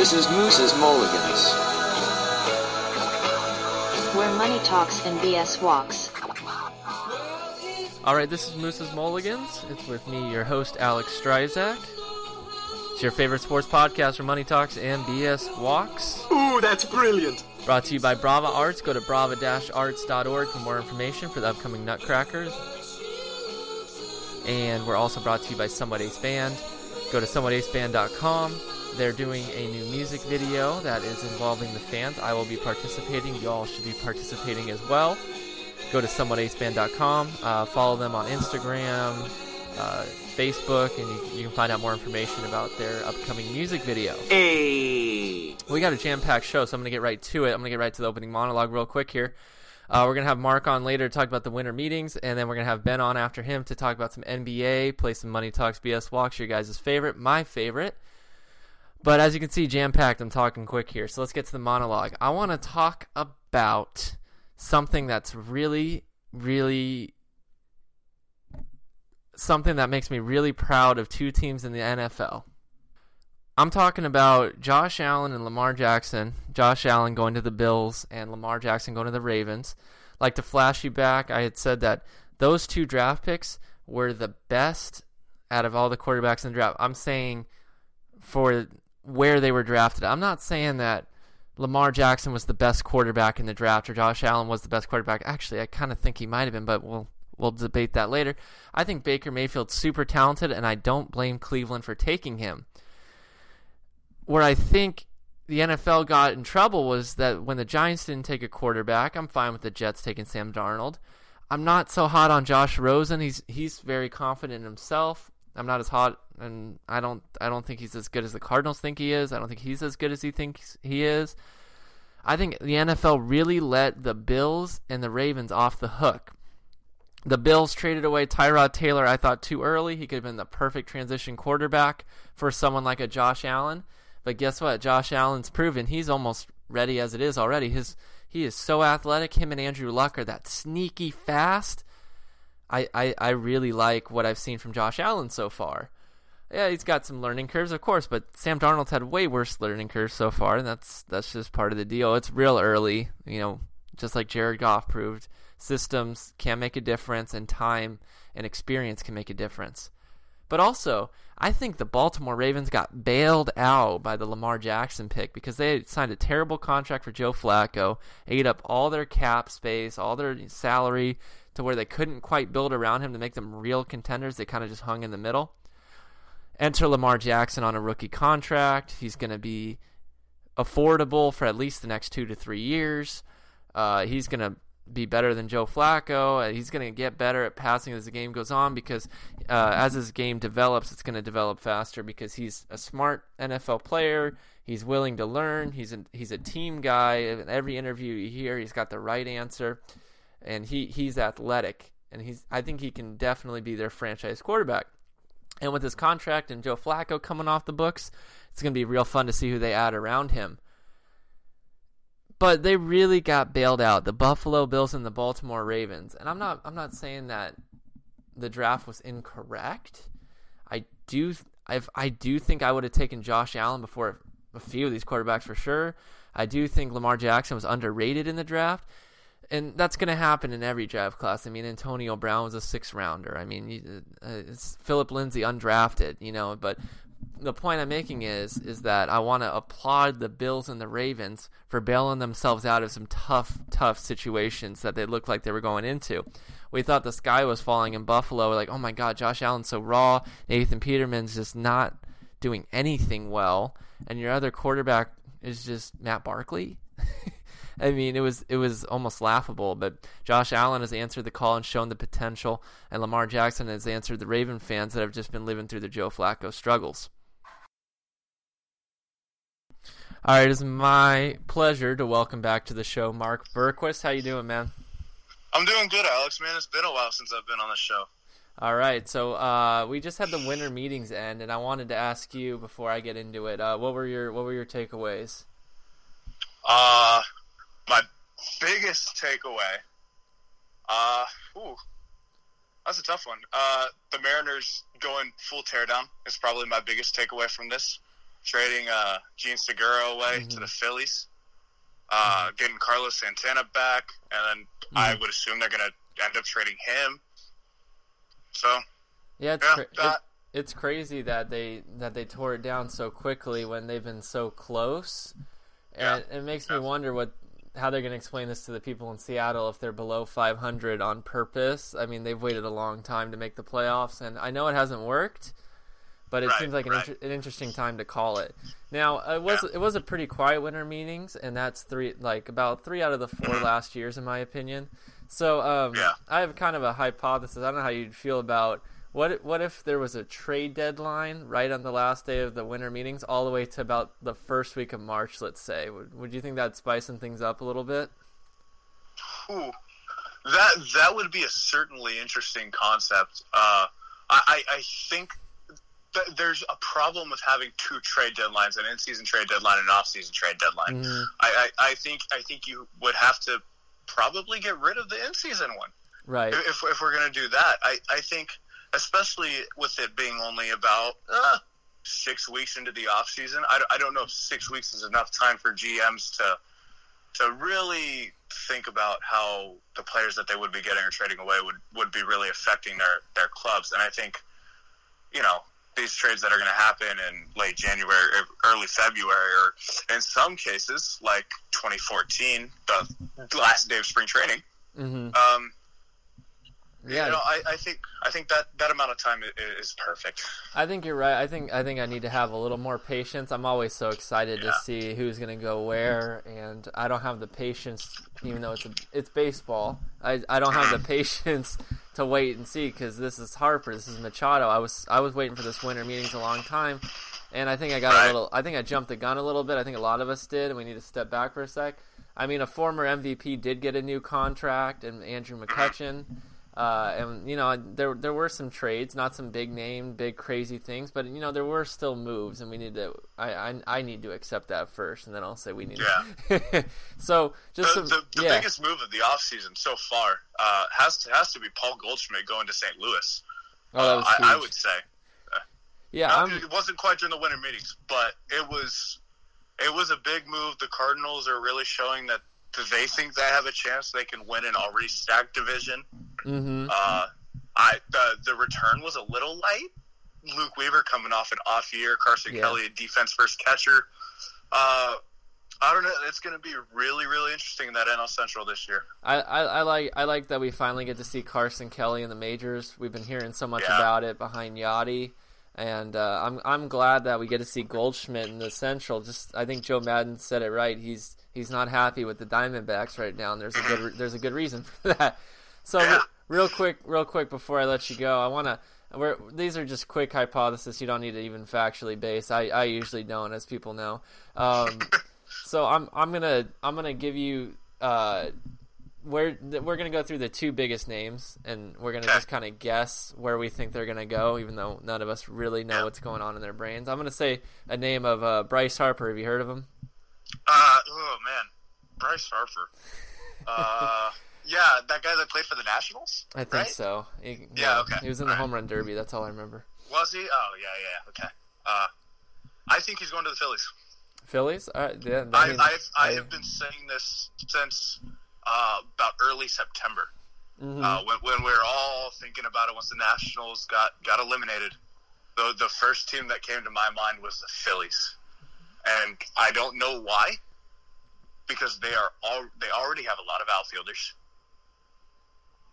This is Moose's Mulligans. Where money talks and BS walks. All right, this is Moose's Mulligans. It's with me, your host, Alex Stryzak. It's your favorite sports podcast where money talks and BS walks. Ooh, that's brilliant. Brought to you by Brava Arts. Go to brava-arts.org for more information for the upcoming Nutcrackers. And we're also brought to you by Somewhat Ace Band. Go to somewhataceband.com. They're doing a new music video that is involving the fans. I will be participating. Y'all should be participating as well. Go to somewhataceband.com. Uh, follow them on Instagram, uh, Facebook, and you, you can find out more information about their upcoming music video. Hey. We got a jam-packed show, so I'm going to get right to it. I'm going to get right to the opening monologue real quick here. Uh, we're going to have Mark on later to talk about the winter meetings, and then we're going to have Ben on after him to talk about some NBA, play some Money Talks BS Walks, your guys' favorite, my favorite. But as you can see, jam-packed, I'm talking quick here. So let's get to the monologue. I want to talk about something that's really, really something that makes me really proud of two teams in the NFL. I'm talking about Josh Allen and Lamar Jackson. Josh Allen going to the Bills and Lamar Jackson going to the Ravens. Like to flash you back, I had said that those two draft picks were the best out of all the quarterbacks in the draft. I'm saying for where they were drafted. I'm not saying that Lamar Jackson was the best quarterback in the draft or Josh Allen was the best quarterback. Actually, I kind of think he might have been, but we'll we'll debate that later. I think Baker Mayfield's super talented, and I don't blame Cleveland for taking him. Where I think the NFL got in trouble was that when the Giants didn't take a quarterback, I'm fine with the Jets taking Sam Darnold. I'm not so hot on Josh Rosen. He's he's very confident in himself. I'm not as hot, and I don't I don't think he's as good as the Cardinals think he is. I don't think he's as good as he thinks he is. I think the NFL really let the Bills and the Ravens off the hook. The Bills traded away Tyrod Taylor, I thought, too early. He could have been the perfect transition quarterback for someone like a Josh Allen. But guess what? Josh Allen's proven he's almost ready as it is already. His he is so athletic. Him and Andrew Luck are that sneaky fast. I, I, I really like what I've seen from Josh Allen so far. Yeah, he's got some learning curves, of course, but Sam Darnold's had way worse learning curves so far, and that's that's just part of the deal. It's real early, you know, just like Jared Goff proved. Systems can make a difference, and time and experience can make a difference. But also, I think the Baltimore Ravens got bailed out by the Lamar Jackson pick because they signed a terrible contract for Joe Flacco, ate up all their cap space, all their salary, to where they couldn't quite build around him to make them real contenders. They kind of just hung in the middle. Enter Lamar Jackson on a rookie contract. He's going to be affordable for at least the next two to three years. Uh, he's going to be better than Joe Flacco. He's going to get better at passing as the game goes on because uh, as his game develops, it's going to develop faster because he's a smart NFL player. He's willing to learn. He's a, he's a team guy. In every interview you hear, he's got the right answer, and he, he's athletic. And he's I think he can definitely be their franchise quarterback. And with his contract and Joe Flacco coming off the books, it's going to be real fun to see who they add around him. But they really got bailed out. The Buffalo Bills and the Baltimore Ravens. And I'm not I'm not saying that the draft was incorrect. I do i I do think I would have taken Josh Allen before a few of these quarterbacks for sure. I do think Lamar Jackson was underrated in the draft. And that's going to happen in every draft class. I mean, Antonio Brown was a six rounder. I mean, uh, it's Philip Lindsay undrafted, you know, but the point I'm making is is that I want to applaud the Bills and the Ravens for bailing themselves out of some tough, tough situations that they looked like they were going into. We thought the sky was falling in Buffalo. We're like, oh my God, Josh Allen's so raw. Nathan Peterman's just not doing anything well, and your other quarterback is just Matt Barkley. I mean, it was it was almost laughable. But Josh Allen has answered the call and shown the potential, and Lamar Jackson has answered the Raven fans that have just been living through the Joe Flacco struggles. All right, it's my pleasure to welcome back to the show Mark Berquist. How you doing, man? I'm doing good, Alex. Man, it's been a while since I've been on the show. All right, so uh, we just had the winter meetings end, and I wanted to ask you before I get into it, uh, what were your what were your takeaways? Uh, my biggest takeaway. Uh, ooh, that's a tough one. Uh, the Mariners going full teardown is probably my biggest takeaway from this. trading uh, Jean Segura away to the Phillies, uh, getting Carlos Santana back, and then I would assume they're going to end up trading him. So Yeah, it's Yeah, cra- that- it, it's crazy that they that they tore it down so quickly when they've been so close, and it makes me wonder what how they're going to explain this to the people in Seattle if they're below 500 on purpose. I mean, they've waited a long time to make the playoffs, and I know it hasn't worked, but it Right, seems like an, right. inter- an interesting time to call it. Now, it was Yeah. it was a pretty quiet winter meetings, and that's three like about three out of the four last years, in my opinion. So, um, Yeah. I have kind of a hypothesis. I don't know how you'd feel about what what if there was a trade deadline right on the last day of the winter meetings, all the way to about the first week of March, let's say. Would Would you think that'd spicing things up a little bit? Ooh, that that would be a certainly interesting concept. Uh, I, I think that there's a problem with having two trade deadlines, an in-season trade deadline and an off-season trade deadline. Mhm. I, I, I think I think you would have to probably get rid of the in-season one Right. if, if we're going to do that. I, I think, especially with it being only about uh, six weeks into the off season, I, I don't know if six weeks is enough time for GMs to to really think about how the players that they would be getting or trading away would, would be really affecting their, their clubs. And I think, you know, these trades that are going to happen in late January, or early February, or in some cases, like 2014, the last day of spring training, hmm um, Yeah. you know, I, I think I think that that amount of time is perfect. I think you're right. I think I think I need to have a little more patience. I'm always so excited to see who's going to go where, and I don't have the patience, even though it's a, it's baseball. I, I don't have the mm-hmm. patience to wait and see because this is Harper, this is Machado. I was I was waiting for this winter meetings a long time, and I think I got a little. I think I jumped the gun a little bit. I think a lot of us did, and we need to step back for a sec. I mean, a former MVP did get a new contract, and Andrew mm-hmm. McCutchen. Uh, and you know there there were some trades, not some big name, big crazy things, but you know there were still moves, and we need to. I I, I need to accept that first, and then I'll say we need. To. Yeah. So just The, some, the, the yeah, biggest move of the offseason so far uh, has to has to be Paul Goldschmidt going to St. Louis. oh, that Uh, I, I would say yeah, Now, I'm, it wasn't quite during the winter meetings, but it was it was a big move. The Cardinals are really showing that they think they have a chance they can win an already stacked division. Hmm Uh, I the the return was a little light. Luke Weaver coming off an off year, Carson Yeah. Kelly a defense first catcher. Uh, I don't know. It's going to be really really interesting in that NL Central this year. I, I, I like I like that we finally get to see Carson Kelly in the majors. We've been hearing so much Yeah. about it behind Yadi, and uh, I'm I'm glad that we get to see Goldschmidt in the Central. Just I think Joe Maddon said it right. He's he's not happy with the Diamondbacks right now, and there's a good re- there's a good reason for that. So real quick, real quick before I let you go, I want to. These are just quick hypotheses. You don't need to even factually base. I, I usually don't, as people know. Um, so I'm I'm gonna I'm gonna give you uh, we're we're gonna go through the two biggest names, and we're gonna just kind of guess where we think they're gonna go, even though none of us really know what's going on in their brains. I'm gonna say a name of uh, Bryce Harper. Have you heard of him? Uh, oh man, Bryce Harper. Uh, yeah, that guy that played for the Nationals. I think right? so. He, Yeah, okay. He was in the All right. home run derby. That's all I remember. Was he? Oh yeah, yeah. Okay. Uh, I think he's going to the Phillies. Phillies. All right, yeah, I I, mean, I've I I- have been saying this since uh, about early September. mhm. Uh, when, when we were all thinking about it, once the Nationals got got eliminated, the the first team that came to my mind was the Phillies, and I don't know why, because they are all they already have a lot of outfielders.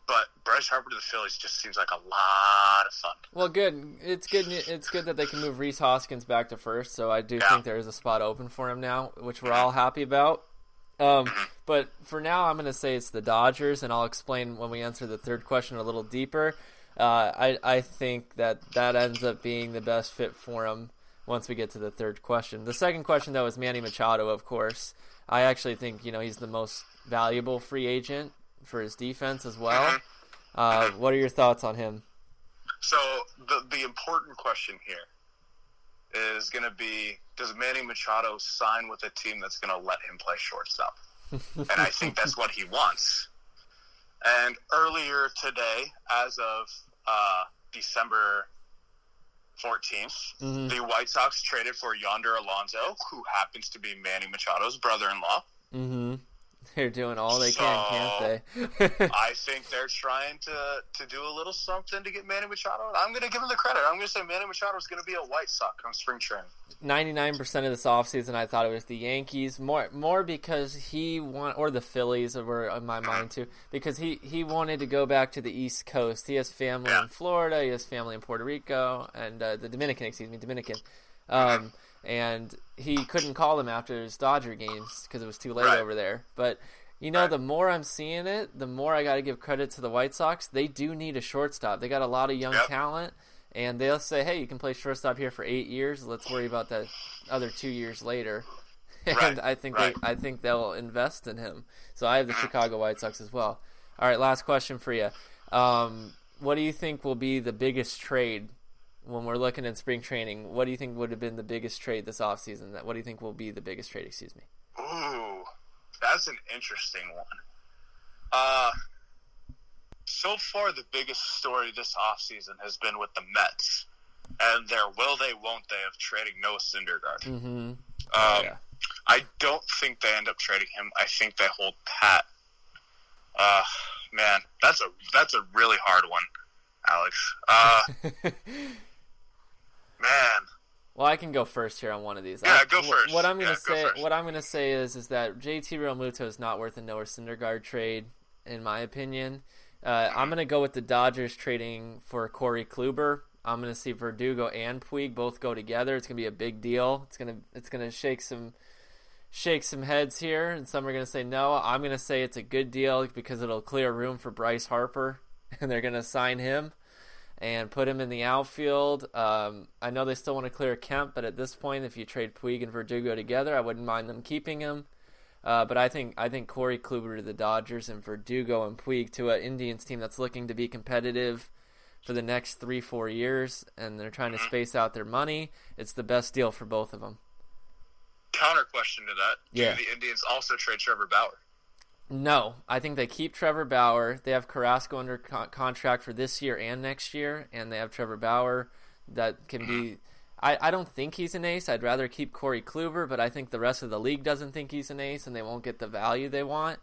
But Bryce Harper to the Phillies just seems like a lot of fun. Well, good. It's good. It's good that they can move Rhys Hoskins back to first. So I do Yeah. think there is a spot open for him now, which we're all happy about. Um, but for now, I'm going to say it's the Dodgers, and I'll explain when we answer the third question a little deeper. Uh, I I think that that ends up being the best fit for him once we get to the third question. The second question, though, is Manny Machado. Of course, I actually think you know he's the most valuable free agent for his defense as well. Uh, what are your thoughts on him? So the the important question here is going to be: Does Manny Machado sign with a team that's going to let him play shortstop? and I think that's what he wants. And earlier today, as of uh, December 14th. Mhm. The White Sox traded for Yonder Alonso, who happens to be Manny Machado's brother-in-law. Mm-hmm. They're doing all they can, can't they? I think they're trying to to do a little something to get Manny Machado. I'm going to give him the credit. I'm going to say Manny Machado is going to be a White Sox come spring training. Ninety-nine percent of this offseason, I thought it was the Yankees more, more because he want or the Phillies were in my mind too, because he he wanted to go back to the East Coast. He has family Yeah. in Florida, he has family in Puerto Rico, and uh, the Dominican, excuse me, Dominican. Um, and he couldn't call them after his Dodger games because it was too late Right. over there. But you know, Right. the more I'm seeing it, the more I got to give credit to the White Sox. They do need a shortstop. They got a lot of young Yep. talent, and they'll say, "Hey, you can play shortstop here for eight years. Let's worry about that other two years later." And Right, I think they, I think they'll invest in him. So I have the Chicago White Sox as well. All right, last question for you. Um, what do you think will be the biggest trade when we're looking at spring training? What do you think would have been the biggest trade this offseason? That what do you think will be the biggest trade? Excuse me. Ooh, that's an interesting one. Uh, so far, the biggest story this offseason has been with the Mets and their will they, won't they of trading Noah Syndergaard. Mm-hmm. Um, yeah. I don't think they end up trading him. I think they hold pat. Uh, man, that's a that's a really hard one, Alex. Uh, man, Well, I can go first here on one of these. Yeah, I, go first. What I'm gonna Yeah, say, first. what I'm gonna say is, is that JT Realmuto is not worth a Noah Syndergaard trade, in my opinion. Uh, I'm gonna go with the Dodgers trading for Corey Kluber. I'm gonna see Verdugo and Puig both go together. It's gonna be a big deal. It's gonna it's gonna shake some shake some heads here, and some are gonna say no. I'm gonna say it's a good deal because it'll clear room for Bryce Harper, and they're gonna sign him and put him in the outfield. Um, I know they still want to clear Kemp, but at this point, if you trade Puig and Verdugo together, I wouldn't mind them keeping him. Uh, but I think I think Corey Kluber to the Dodgers and Verdugo and Puig to an Indians team that's looking to be competitive for the next three four years, and they're trying to space out their money. It's the best deal for both of them. counter question to that: Yeah. Do the Indians also trade Trevor Bauer? No, I think they keep Trevor Bauer. They have Carrasco under con- contract for this year and next year, and they have Trevor Bauer that can be. I, I don't think he's an ace. I'd rather keep Corey Kluber, but I think the rest of the league doesn't think he's an ace, and they won't get the value they want.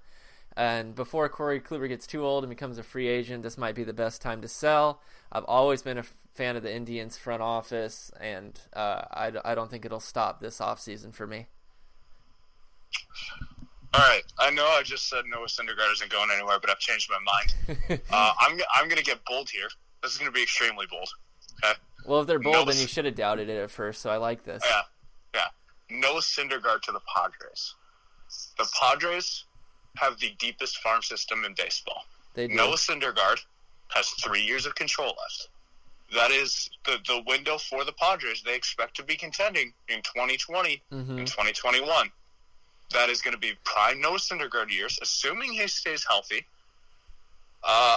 And before Corey Kluber gets too old and becomes a free agent, this might be the best time to sell. I've always been a f- fan of the Indians front office, and uh, I, I don't think it'll stop this offseason for me. All right, I know I just said Noah Syndergaard isn't going anywhere, but I've changed my mind. uh, I'm I'm going to get bold here. This is going to be extremely bold. Okay. Well, if they're bold, No. then you should have doubted it at first, so I like this. Yeah, yeah. Noah Syndergaard to the Padres. The Padres have the deepest farm system in baseball. They do. Noah Syndergaard has three years of control left. That is the, the window for the Padres. They expect to be contending in 2020 Mhm. and 2021. That is going to be prime Noah Syndergaard years, assuming he stays healthy. Uh,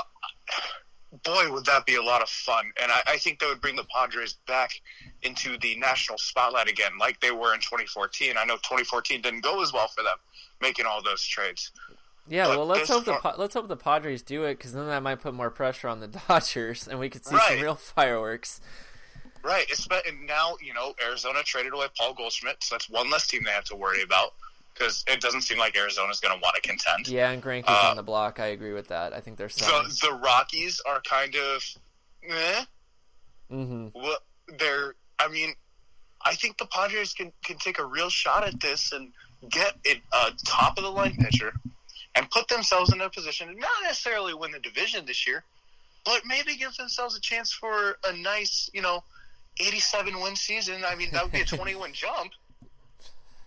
boy, would that be a lot of fun. And I, I think that would bring the Padres back into the national spotlight again, like they were in 2014. I know 2014 didn't go as well for them, making all those trades. Yeah, But well, let's hope the far- Pa- let's hope the Padres do it because then that might put more pressure on the Dodgers, and we could see Right. some real fireworks. Right. Espe- And now, you know, Arizona traded away Paul Goldschmidt, so that's one less team they have to worry about because it doesn't seem like Arizona's going to want to contend. Yeah, and Greinke's Uh, on the block. I agree with that. I think they're The, the Rockies are kind of, eh. hmm Well, they're. I mean, I think the Padres can can take a real shot at this and get it a top of the line pitcher and put themselves in a position to not necessarily win the division this year, but maybe give themselves a chance for a nice, you know, 87 win season. I mean, that would be a 20 win jump.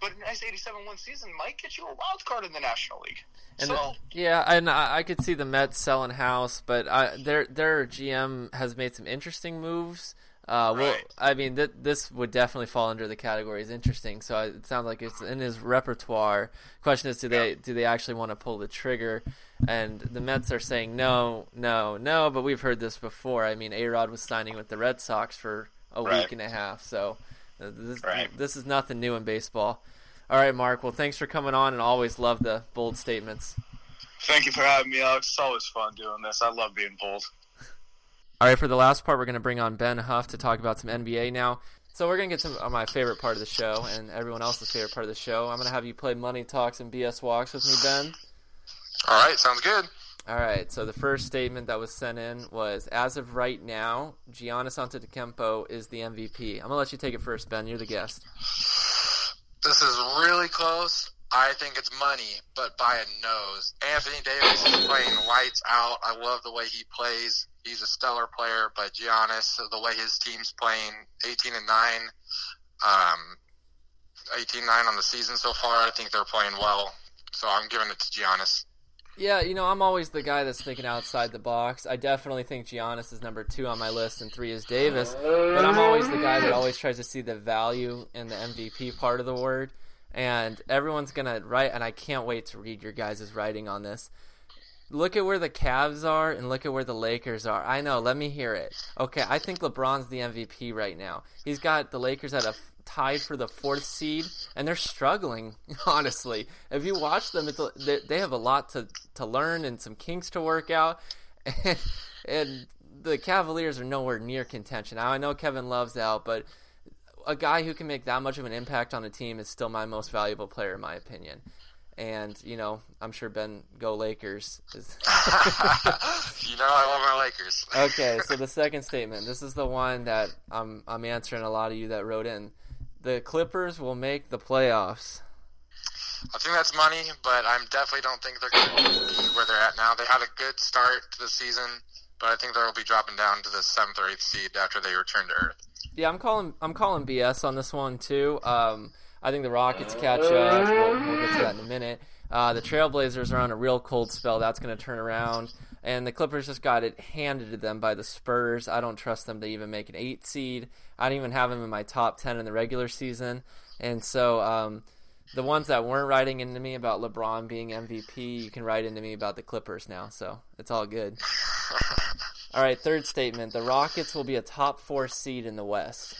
But a nice 87 win season might get you a wild card in the National League. And so, the- yeah, and I, I could see the Mets selling house, but I, their their GM has made some interesting moves. Uh, well, Right. I mean, th- this would definitely fall under the category as interesting. So it sounds like it's in his repertoire. Question is, do they Yeah. do they actually want to pull the trigger? And the Mets are saying no, no, no. But we've heard this before. I mean, A Rod was signing with the Red Sox for a Right. week and a half. So Uh, this Right. this is nothing new in baseball. All right, Mark. Well, thanks for coming on, and always love the bold statements. thank you for having me, Alex. It's always fun doing this. I love being bold. All right, for the last part, we're going to bring on Ben Huff to talk about some NBA now. So we're going to get to uh, my favorite part of the show and everyone else's favorite part of the show. I'm going to have you play Money Talks and BS Walks with me, Ben. All right, sounds good. All right, so the first statement that was sent in was, as of right now, Giannis Antetokounmpo is the MVP. I'm to let you take it first, Ben. You're the guest. This is really close. I think it's money, but by a nose. Anthony Davis is playing lights out. I love the way he plays. He's a stellar player, but Giannis, the way his team's playing, 18 and 9, um, 18 9 on the season so far, I think they're playing well. So I'm giving it to Giannis. Yeah, you know, I'm always the guy that's thinking outside the box. I definitely think Giannis is number two on my list, and three is Davis. But I'm always the guy that always tries to see the value in the MVP part of the word. And everyone's gonna write, and I can't wait to read your guys' writing on this. Look at where the Cavs are, and look at where the Lakers are. I know. Let me hear it. Okay, I think LeBron's the MVP right now. He's got the Lakers at a tied for the fourth seed, and they're struggling. Honestly, if you watch them, it's they, they have a lot to to learn and some kinks to work out, and, and the Cavaliers are nowhere near contention. Now I know Kevin Love's out, but a guy who can make that much of an impact on a team is still my most valuable player, in my opinion. And you know, I'm sure Ben Go Lakers is. you know, I love my Lakers. okay, so the second statement. This is the one that I'm I'm answering a lot of you that wrote in. The Clippers will make the playoffs. I think that's money, but I definitely don't think they're going to be where they're at now. They had a good start to the season, but I think they'll be dropping down to the seventh or eighth seed after they return to Earth. Yeah, I'm calling I'm calling BS on this one too. Um, I think the Rockets catch up. We'll, we'll get to that in a minute. Uh, the Trailblazers are on a real cold spell. That's going to turn around. And the Clippers just got it handed to them by the Spurs. I don't trust them to even make an eight seed. I don't even have them in my top ten in the regular season. And so um, the ones that weren't writing into me about LeBron being MVP, you can write into me about the Clippers now. So it's all good. all right, third statement: the Rockets will be a top four seed in the West.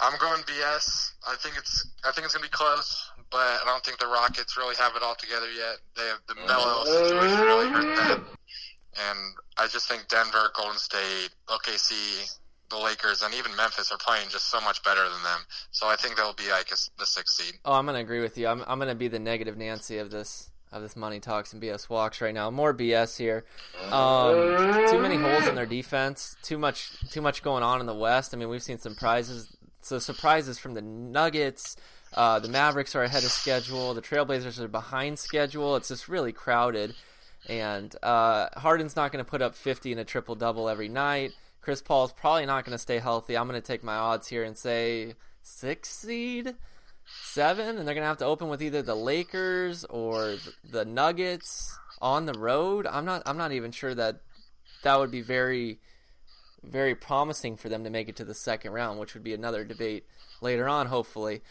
I'm going BS. I think it's I think it's gonna be close, but I don't think the Rockets really have it all together yet. They have the Melo situation really hurt them, and I just think Denver, Golden State, OKC, the Lakers, and even Memphis are playing just so much better than them. So I think they'll be like a, the sixth seed. Oh, I'm gonna agree with you. I'm I'm gonna be the negative Nancy of this of this money talks and BS walks right now. More BS here. Um, too many holes in their defense. Too much too much going on in the West. I mean, we've seen some prizes. So surprises from the Nuggets. Uh, the Mavericks are ahead of schedule. The Trailblazers are behind schedule. It's just really crowded. And uh, Harden's not going to put up 50 in a triple double every night. Chris Paul's probably not going to stay healthy. I'm going to take my odds here and say six seed, seven, and they're going to have to open with either the Lakers or the Nuggets on the road. I'm not. I'm not even sure that that would be very very promising for them to make it to the second round, which would be another debate later on, hopefully.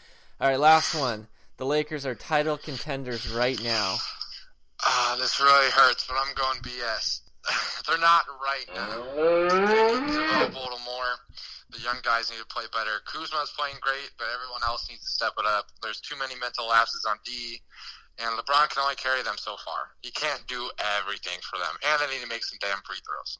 All right, last one. The Lakers are title contenders right now. Ah, uh, this really hurts, but I'm going BS. They're not right now. They need to develop a little more. The young guys need to play better. Kuzma's playing great, but everyone else needs to step it up. There's too many mental lapses on D, and LeBron can only carry them so far. He can't do everything for them, and they need to make some damn free throws.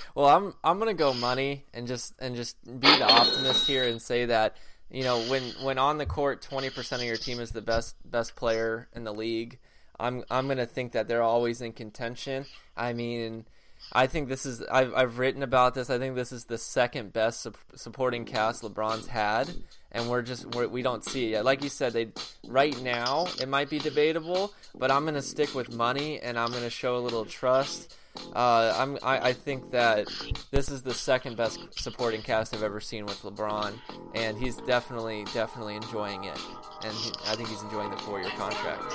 well, I'm I'm gonna go money and just and just be the optimist here and say that you know when when on the court, twenty percent of your team is the best best player in the league. I'm I'm gonna think that they're always in contention. I mean, I think this is I've I've written about this. I think this is the second best su- supporting cast LeBron's had, and we're just we're, we do not see it yet. Like you said, they right now it might be debatable, but I'm gonna stick with money and I'm gonna show a little trust. Uh, I'm, I, I, think that this is the second best supporting cast I've ever seen with LeBron, and he's definitely, definitely enjoying it. And he, I think he's enjoying the four-year contract.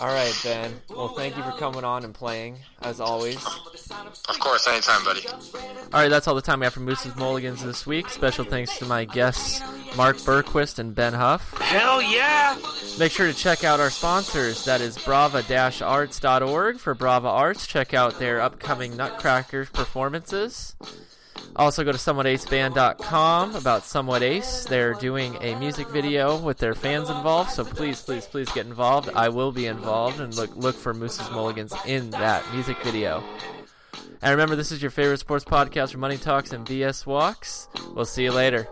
All right, Ben. Well, thank you for coming on and playing, as always. Of course, anytime, buddy. All right, that's all the time we have for Moose's Mulligans this week. Special thanks to my guests, Mark Berquist and Ben Huff. Hell yeah! Make sure to check out our sponsors. That is brava-arts.org for Brava Arts. Check out their upcoming Nutcrackers performances. Also, go to somewhataceband.com about Somewhat Ace. They're doing a music video with their fans involved, so please, please, please get involved. I will be involved and look look for Moose's Mulligans in that music video. And remember, this is your favorite sports podcast for Money Talks and BS Walks. We'll see you later.